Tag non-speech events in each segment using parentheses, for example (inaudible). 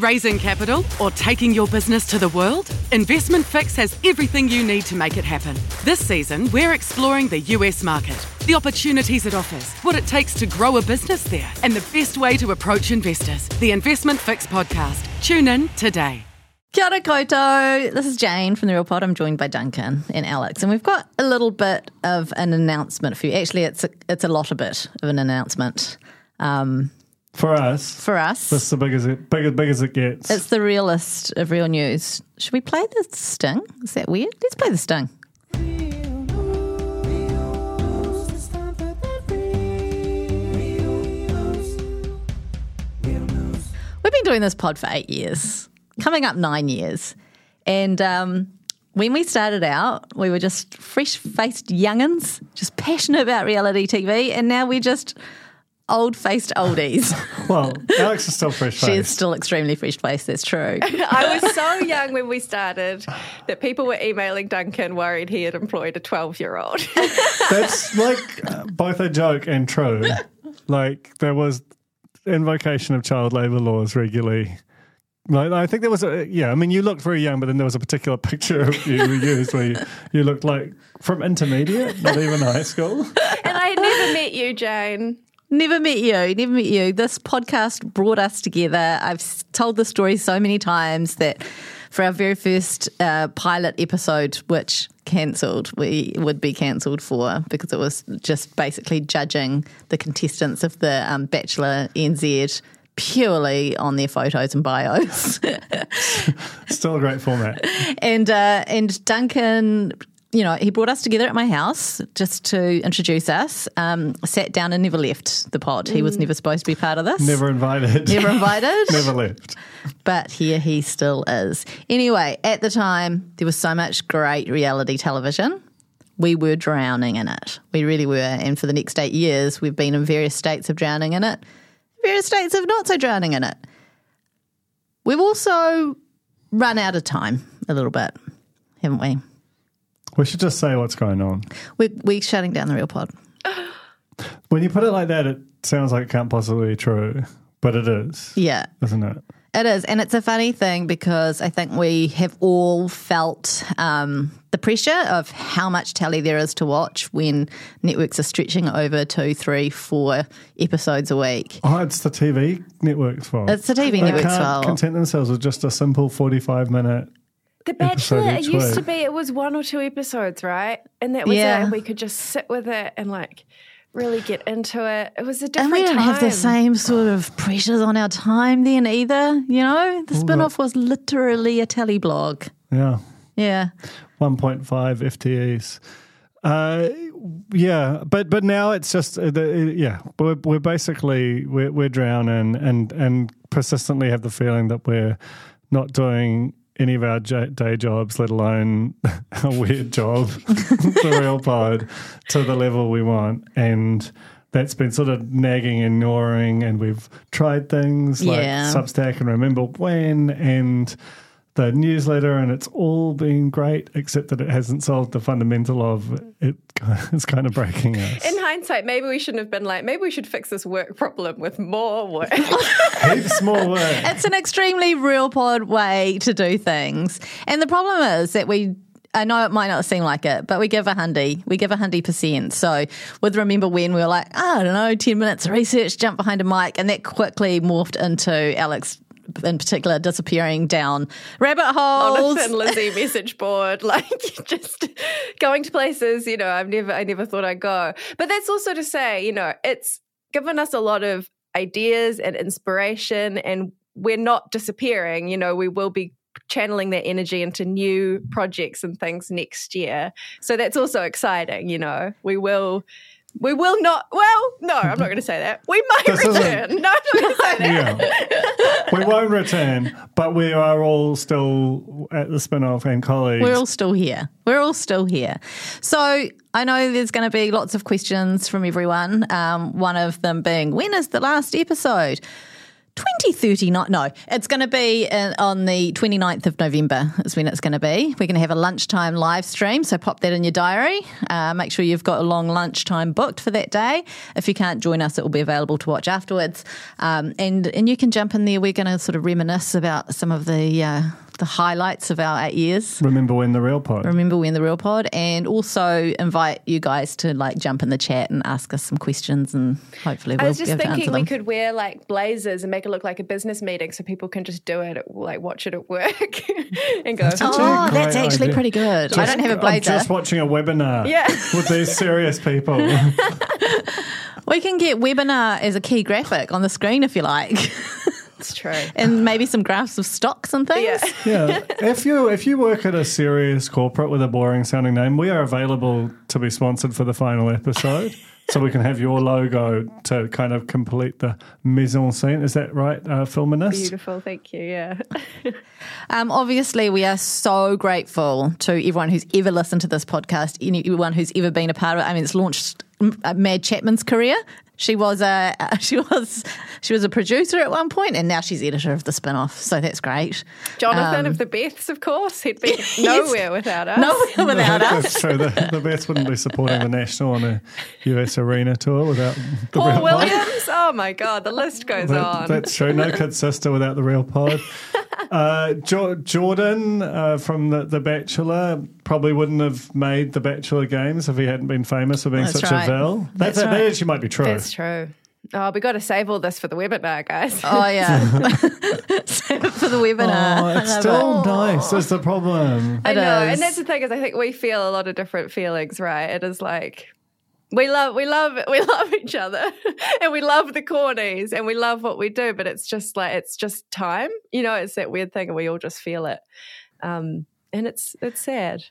Raising capital or taking your business to the world? Investment Fix has everything you need to make it happen. This season, we're exploring the US market, the opportunities it offers, what it takes to grow a business there, and the best way to approach investors. The Investment Fix podcast. Tune in today. Kia ora koutou. This is Jane from The Real Pod. I'm joined by Duncan and Alex, and we've got a little bit of an announcement for you. Actually, it's a, it's a lot a bit of an announcement. Um, For us, for us, this is the big as it big as big as it gets. it's the realist of real news. Should we play the sting? Is that weird? Let's play the sting. We've been doing this pod for eight years, coming up nine years. And um, when we started out, we were just fresh faced youngins, just passionate about reality TV. And now we're just old faced oldies. (laughs) well, Alex is still fresh she is still extremely fresh faced, that's true. (laughs) I was so young when we started that people were emailing Duncan worried he had employed a 12 year old. (laughs) That's like uh, both a joke and true. Like there was invocation of child labour laws regularly. Like, I think there was a yeah. I mean, you looked very young, but then there was a particular picture of you we used where you, you looked like from intermediate, not even high school. and I had never met you, Jane. Never met you, never met you. This podcast brought us together. I've told the story so many times that for our very first uh, pilot episode, which cancelled, we would be cancelled for because it was just basically judging the contestants of the um, Bachelor NZ purely on their photos and bios. (laughs) Still a great format. and uh, and Duncan, you know, he brought us together at my house just to introduce us. Um, sat down and never left the pod. He was never supposed to be part of this. Never invited. Never invited. (laughs) Never left. But here he still is. Anyway, at the time, there was so much great reality television. We were drowning in it. We really were. And for the next eight years, we've been in various states of drowning in it, various states of not so drowning in it. We've also run out of time a little bit, haven't we? We should just say what's going on. We're, we're shutting down the real pod. (gasps) When you put it like that, it sounds like it can't possibly be true, but it is, Yeah, isn't it? it is. And it's a funny thing because I think we have all felt um, the pressure of how much telly there is to watch when networks are stretching over two, three, four episodes a week. Oh, it's the TV network's fault. It's the TV they network's can't fault. content themselves with just a simple forty-five minute. The Bachelor, it used week. to be, it was one or two episodes, right? And that was Yeah. it. And we could just sit with it and like really get into it. It was a And different we don't time. have the same sort of pressures on our time then either, you know? The spin off was literally a telly blog. Yeah, Yeah. one point five FTEs. Uh, yeah, but but now it's just uh, the, yeah we're we're basically we're we're drowning and and persistently have the feeling that we're not doing any of our day jobs, let alone (laughs) a weird job, (laughs) the real pod, to the level we want. And that's been sort of nagging and gnawing. And we've tried things like Yeah. Substack and Remember When and the newsletter, and it's all been great, except that it hasn't solved the fundamental of it. (laughs) It's kind of breaking us. In hindsight, maybe we shouldn't have been like, maybe we should fix this work problem with more work. (laughs) Heaps more work. It's an extremely real pod way to do things. And the problem is that we I know it might not seem like it, but we give a hundy. We give a hundy percent. So with remember when we were like, I don't know, ten minutes of research, jump behind a mic, and that quickly morphed into Alex in particular disappearing down rabbit on holes. a Thin Lizzy (laughs) message board, like (laughs) just going to places, you know, I've never I never thought I'd go. But that's also to say, you know, it's given us a lot of ideas and inspiration and we're not disappearing, you know, we will be channeling that energy into new projects and things next year. So that's also exciting, you know. We will We will not. Well, no, I'm not going to say that. We might This return. No, I'm not going to say that. Yeah. we won't return, but we are all still at the spin off and colleagues. We're all still here. We're all still here. So I know there's going to be lots of questions from everyone. Um, one of them being, when is the last episode? 2039. No, it's going to be uh, on the 29th of November, is when it's going to be. We're going to have a lunchtime live stream, so pop that in your diary. Uh, make sure you've got a long lunchtime booked for that day. If you can't join us, it will be available to watch afterwards. Um, and, and you can jump in there. We're going to sort of reminisce about some of the, uh, the highlights of our eight years Remember when the real pod? remember we in the real pod and also invite you guys to like jump in the chat and ask us some questions and hopefully we'll I was just be able to answer thinking we could wear like blazers and make it look like a business meeting so people can just do it, at, like watch it at work (laughs) and go, That's oh, actually that's actually idea. pretty good i don't have a I'm blazer just watching a webinar Yeah. (laughs) with these serious people. (laughs) we can get webinar as a key graphic on the screen if you like it's true. and maybe some graphs of stocks and things Yeah. yeah. If you if you work at a serious corporate with a boring sounding name, we are available to be sponsored for the final episode. So we can have your logo to kind of complete the mise en scene. Is that right, uh, Filminist? Beautiful. Thank you. Yeah. (laughs) Um, obviously, we are so grateful to everyone who's ever listened to this podcast, anyone who's ever been a part of it. I mean, it's launched uh, Mad Chapman's career. She was a (laughs) she was she was a producer at one point, and now she's editor of the spin-off. So that's great. Jonathan Um, of the Beths, of course. He'd be (laughs) nowhere without us. No, without us. That's true. The, the Beths wouldn't be supporting the National on a US arena tour without the Paul real pod. Williams. Oh my God, the list goes That- on. That's true. No kid sister without the real pod. (laughs) Uh, jo- Jordan uh, from the, the Bachelor probably wouldn't have made the Bachelor games if he hadn't been famous for being That's such right. a vel. That's, That's that actually might be true. That's true. Oh, we got to save all this for the webinar, guys. Oh yeah, (laughs) (laughs) Save it for the webinar. Oh, it's still it. nice. Is the problem? I It know, is. and that's the thing is, I think we feel a lot of different feelings, right? It is like we love, we love, (laughs) we love each other, and we love the cornies, and we love what we do. But it's just like it's just time, you know. It's that weird thing, and we all just feel it, um, and it's it's sad.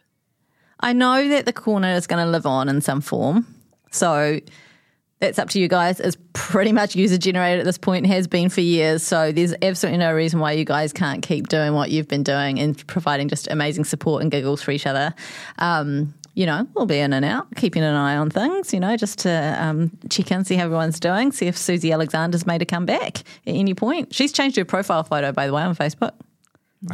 I know that the corner is going to live on in some form. So that's up to you guys. It's pretty much user generated at this point and has been for years. So there's absolutely no reason why you guys can't keep doing what you've been doing and providing just amazing support and giggles for each other. Um, you know, we'll be in and out, keeping an eye on things, you know, just to um, check in, see how everyone's doing, see if Susie Alexander's made a comeback at any point. She's changed her profile photo, by the way, on Facebook.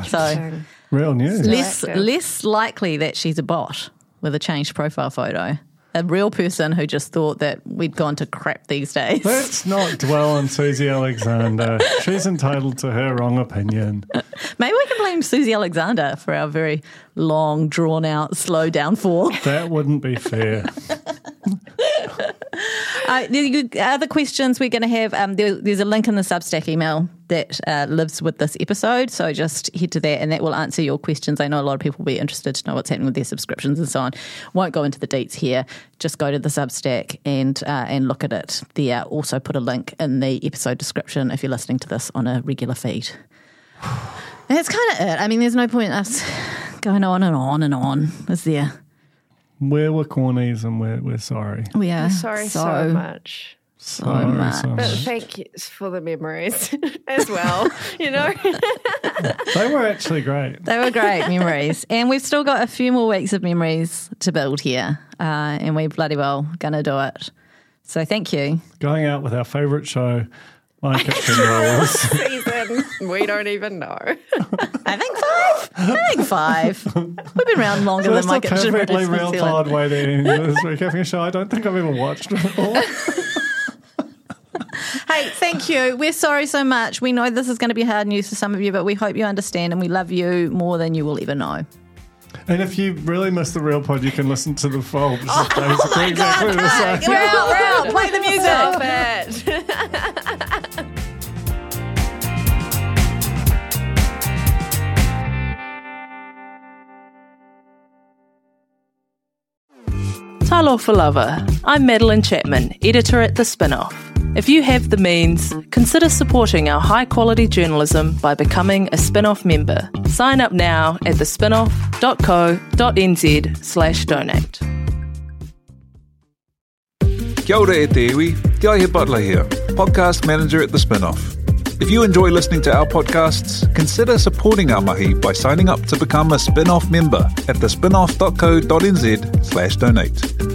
So Real news. less less likely that she's a bot with a changed profile photo. A real person who just thought that we'd gone to crap these days. Let's not dwell on Susie Alexander. She's entitled to her wrong opinion. Maybe we can blame Susie Alexander for our very long, drawn out, slow downfall. That wouldn't be fair. (laughs) Uh, the other questions we're going to have, um, there, there's a link in the Substack email that uh, lives with this episode. So just head to that and that will answer your questions. I know a lot of people will be interested to know what's happening with their subscriptions and so on. Won't go into the deets here. Just go to the Substack and, uh, and look at it there. Also put a link in the episode description if you're listening to this on a regular feed. (sighs) That's kind of it. I mean, there's no point in us (sighs) going on and on and on, is there? We're we're cornies and we're, we're sorry. We are Sorry so, much. Sorry much. so But much. thank you for the memories (laughs) as well. You know, (laughs) They were actually great. They were great memories. And we've still got a few more weeks of memories to build here. Uh, and we're bloody well going to do it. So thank you. Going out with our favourite show, My Kitchen Rules. season we don't even know. I think five. I think five. We've been around longer That's than my a kitchen perfectly British real New Zealand. pod way to end this recapping a show I don't think I've ever watched before. (laughs) Hey, thank you. We're sorry so much. We know this is going to be hard news for some of you, but we hope you understand and we love you more than you will ever know. And if you really miss the real pod, you can listen to the Fold. This (laughs) is Oh basically exactly the same. We're out, we're out. Play the music. Stop it. Talo for Lover. I'm Madeleine Chapman, editor at The Spinoff. If you have the means, consider supporting our high quality journalism by becoming a Spinoff member. Sign up now at thespinoff.co.nz slash donate. Kia ora e te iwi, Te Aihe Butler here, podcast manager at The Spinoff. If you enjoy listening to our podcasts, consider supporting our mahi by signing up to become a spin-off member at thespinoff.co.nz slash donate.